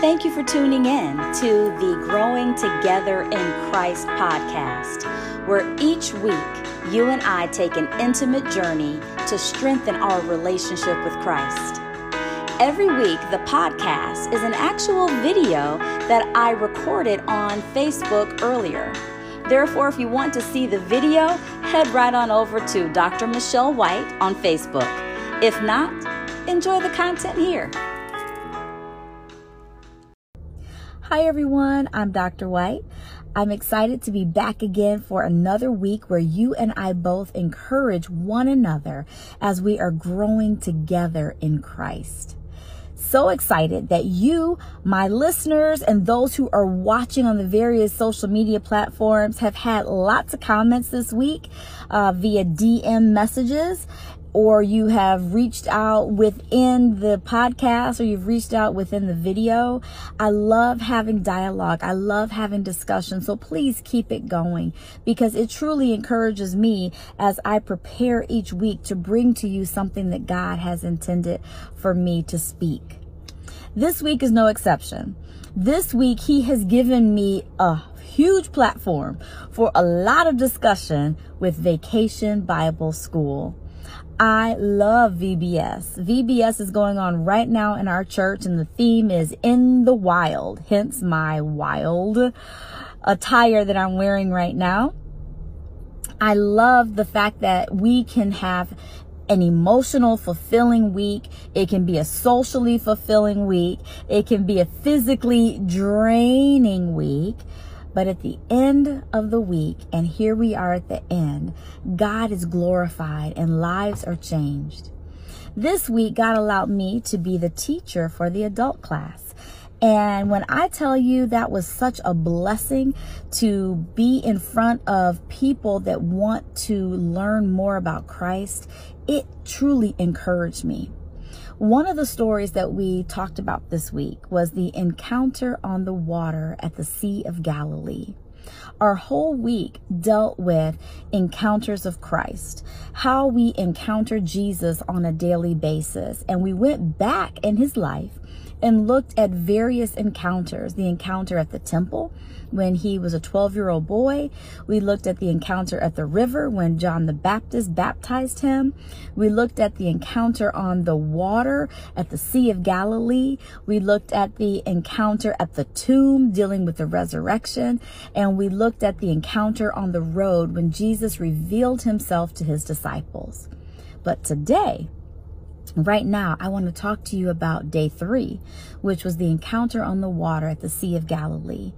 Thank you for tuning in to the Growing Together in Christ podcast, where each week you and I take an intimate journey to strengthen our relationship with Christ. Every week, the podcast is an actual video that I recorded on Facebook earlier. Therefore, if you want to see the video, head right on over to Dr. Michele White on Facebook. If not, enjoy the content here. Hi, everyone. I'm Dr. White. I'm excited to be back again for another week where you and I both encourage one another as we are growing together in Christ so excited that you, my listeners, and those who are watching on the various social media platforms have had lots of comments this week uh, via DM messages or you have reached out within the podcast or you've reached out within the video. I love having dialogue. I love having discussion. So please keep it going because it truly encourages me as I prepare each week to bring to you something that God has intended for me to speak. This week is no exception. This week, he has given me a huge platform for a lot of discussion with Vacation Bible School. I love VBS. VBS is going on right now in our church, and the theme is in the wild, hence my wild attire that I'm wearing right now. I love the fact that we can have an emotional fulfilling week. It can be a socially fulfilling week. It can be a physically draining week. But at the end of the week, and here we are at the end, God is glorified and lives are changed. This week, God allowed me to be the teacher for the adult class. And when I tell you that was such a blessing to be in front of people that want to learn more about Christ, it truly encouraged me. One of the stories that we talked about this week was the encounter on the water at the Sea of Galilee. Our whole week dealt with encounters of Christ, how we encounter Jesus on a daily basis. And we went back in his life and looked at various encounters the encounter at the temple when he was a 12 year old boy. We looked at the encounter at the river when John the Baptist baptized him. We looked at the encounter on the water at the Sea of Galilee. We looked at the encounter at the tomb dealing with the resurrection. And we looked at the encounter on the road when Jesus revealed himself to his disciples. But today, Right now, I want to talk to you about day three, which was the encounter on the water at the Sea of Galilee.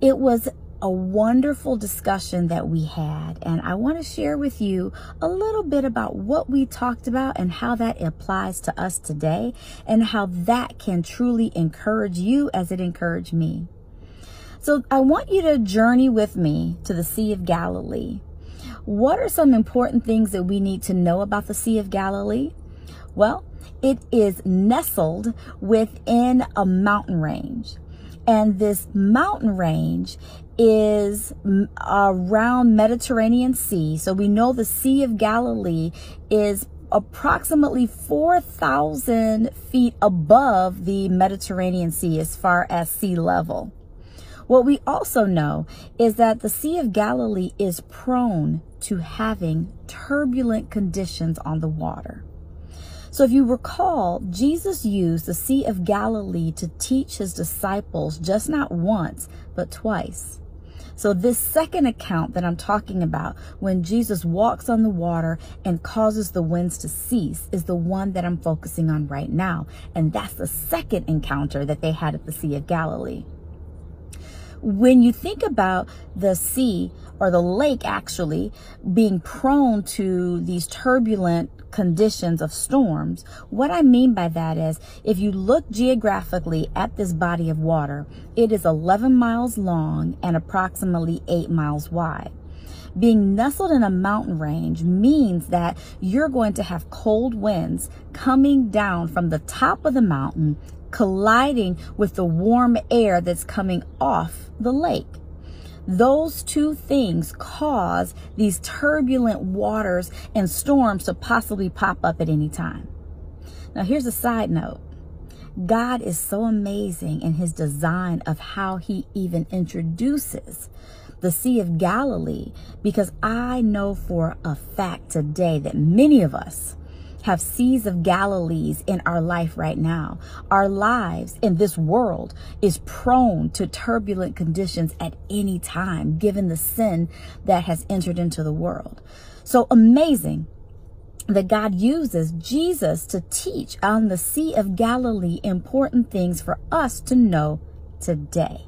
It was a wonderful discussion that we had, and I want to share with you a little bit about what we talked about and how that applies to us today, and how that can truly encourage you as it encouraged me. So, I want you to journey with me to the Sea of Galilee. What are some important things that we need to know about the Sea of Galilee? Well, it is nestled within a mountain range. And this mountain range is around Mediterranean Sea. So we know the Sea of Galilee is approximately 4,000 feet above the Mediterranean Sea as far as sea level. What we also know is that the Sea of Galilee is prone to having turbulent conditions on the water. So if you recall, Jesus used the Sea of Galilee to teach his disciples just not once, but twice. So this second account that I'm talking about, when Jesus walks on the water and causes the winds to cease, is the one that I'm focusing on right now. And that's the second encounter that they had at the Sea of Galilee. When you think about the sea or the lake actually being prone to these turbulent conditions of storms. What I mean by that is if you look geographically at this body of water, it is 11 miles long and approximately 8 miles wide. Being nestled in a mountain range means that you're going to have cold winds coming down from the top of the mountain, colliding with the warm air that's coming off the lake. Those two things cause these turbulent waters and storms to possibly pop up at any time. Now, here's a side note. God is so amazing in his design of how he even introduces the Sea of Galilee because I know for a fact today that many of us have seas of Galilees in our life right now. Our lives in this world is prone to turbulent conditions at any time, given the sin that has entered into the world. So amazing that God uses Jesus to teach on the Sea of Galilee important things for us to know today.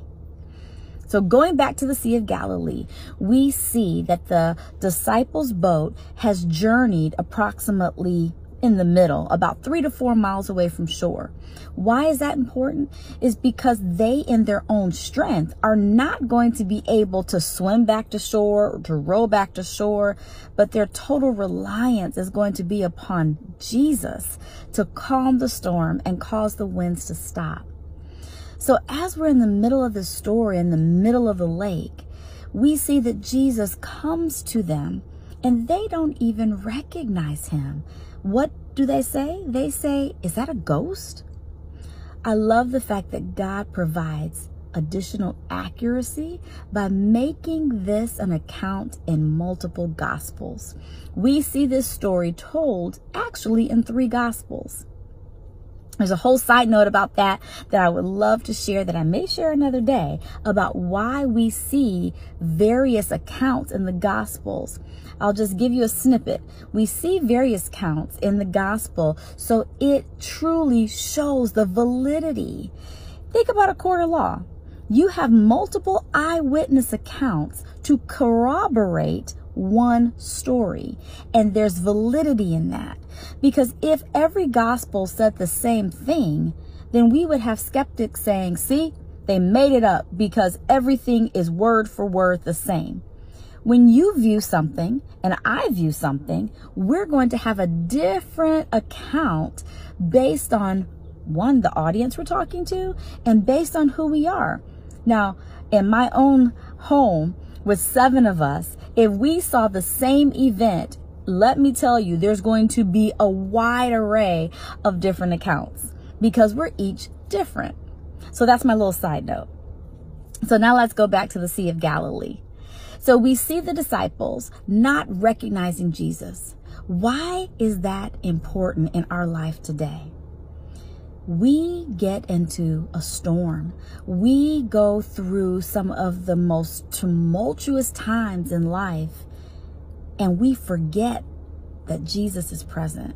So going back to the Sea of Galilee, we see that the disciples' boat has journeyed approximately in the middle, about three to four miles away from shore. Why is that important? Is because they, in their own strength, are not going to be able to swim back to shore or to row back to shore, but their total reliance is going to be upon Jesus to calm the storm and cause the winds to stop. So as we're in the middle of the story, in the middle of the lake, we see that Jesus comes to them and they don't even recognize him. What do they say? They say, Is that a ghost? I love the fact that God provides additional accuracy by making this an account in multiple gospels. We see this story told actually in three gospels. There's a whole side note about that that I would love to share that I may share another day about why we see various accounts in the Gospels. I'll just give you a snippet. We see various counts in the Gospel, so it truly shows the validity. Think about a court of law. You have multiple eyewitness accounts to corroborate one story. And there's validity in that. Because if every gospel said the same thing, then we would have skeptics saying, see, they made it up because everything is word for word the same. When you view something and I view something, we're going to have a different account based on one, the audience we're talking to, and based on who we are. Now, in my own home, with seven of us, if we saw the same event, let me tell you, there's going to be a wide array of different accounts because we're each different. So that's my little side note. So now let's go back to the Sea of Galilee. So we see the disciples not recognizing Jesus. Why is that important in our life today? We get into a storm. We go through some of the most tumultuous times in life and we forget that Jesus is present.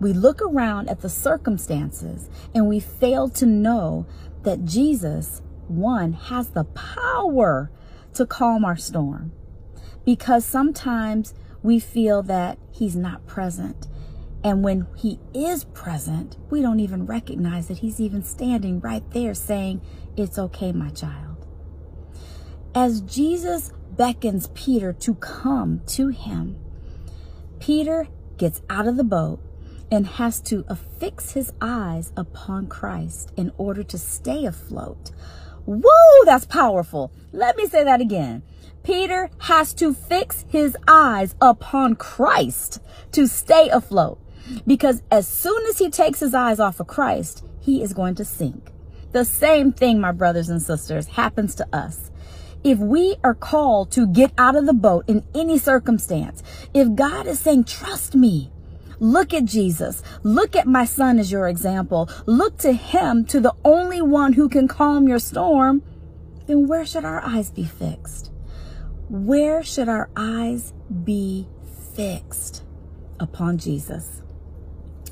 We look around at the circumstances and we fail to know that Jesus, one, has the power to calm our storm because sometimes we feel that he's not present and when he is present, we don't even recognize that he's even standing right there saying, It's okay, my child. As Jesus beckons Peter to come to him, Peter gets out of the boat and has to affix his eyes upon Christ in order to stay afloat. Whoa, that's powerful. Let me say that again. Peter has to fix his eyes upon Christ to stay afloat. Because as soon as he takes his eyes off of Christ, he is going to sink. The same thing, my brothers and sisters, happens to us. If we are called to get out of the boat in any circumstance, if God is saying, trust me, look at Jesus, look at my son as your example, look to him, to the only one who can calm your storm, then where should our eyes be fixed? Where should our eyes be fixed? Upon Jesus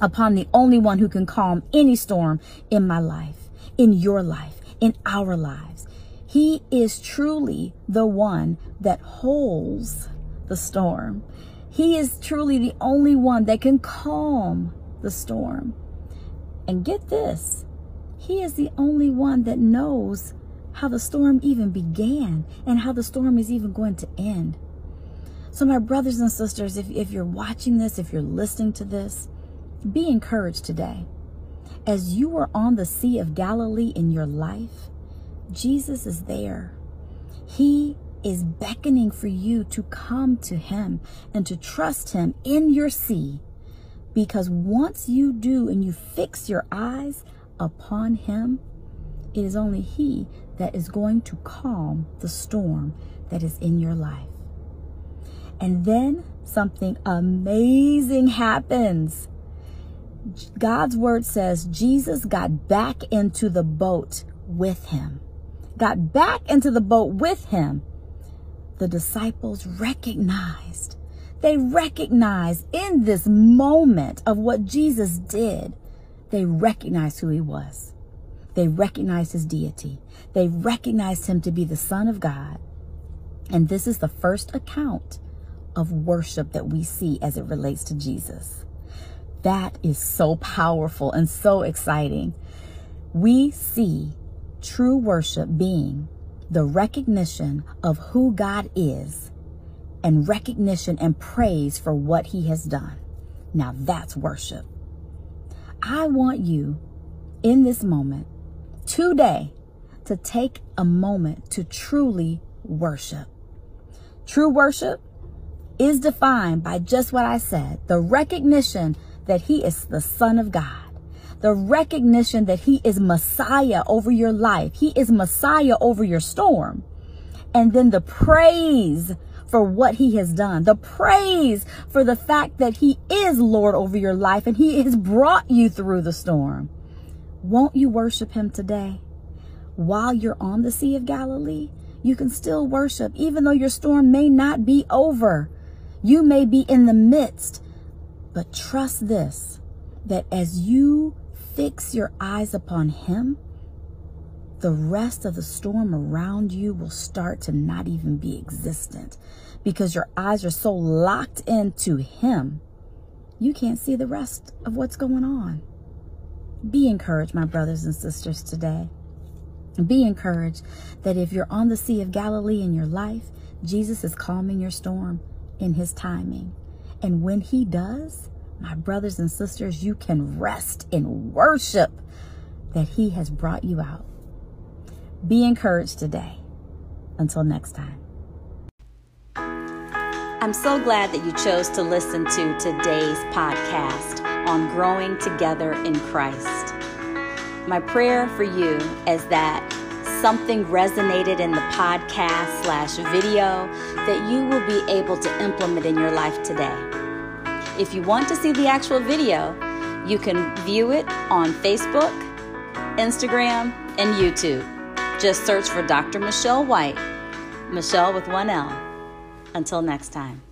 upon the only one who can calm any storm in my life, in your life, in our lives. He is truly the one that holds the storm. He is truly the only one that can calm the storm. And get this, he is the only one that knows how the storm even began and how the storm is even going to end. So, my brothers and sisters, if, if you're watching this, if you're listening to this, be encouraged today. As you are on the Sea of Galilee in your life, Jesus is there. He is beckoning for you to come to him and to trust him in your sea. Because once you do and you fix your eyes upon Him, it is only He that is going to calm the storm that is in your life. And then something amazing happens. God's word says Jesus got back into the boat with him. Got back into the boat with him. The disciples recognized. They recognized in this moment of what Jesus did, they recognized who he was. They recognized his deity. They recognized him to be the Son of God. And this is the first account of worship that we see as it relates to Jesus. That is so powerful and so exciting. We see true worship being the recognition of who God is and recognition and praise for what he has done. Now that's worship. I want you in this moment today to take a moment to truly worship. True worship is defined by just what I said the recognition that He is the Son of God, the recognition that He is Messiah over your life, He is Messiah over your storm, and then the praise for what He has done, the praise for the fact that He is Lord over your life and He has brought you through the storm. Won't you worship Him today? While you're on the Sea of Galilee, you can still worship, even though your storm may not be over. You may be in the midst, but trust this that as you fix your eyes upon Him, the rest of the storm around you will start to not even be existent because your eyes are so locked into Him, you can't see the rest of what's going on. Be encouraged, my brothers and sisters, today. Be encouraged that if you're on the Sea of Galilee in your life, Jesus is calming your storm in his timing. And when he does, my brothers and sisters, you can rest in worship that he has brought you out. Be encouraged today. Until next time. I'm so glad that you chose to listen to today's podcast on growing together in Christ. My prayer for you is that something resonated in the podcast slash video that you will be able to implement in your life today. If you want to see the actual video, you can view it on Facebook, Instagram, and YouTube. Just search for Dr. Michele White, Michele with one L. Until next time.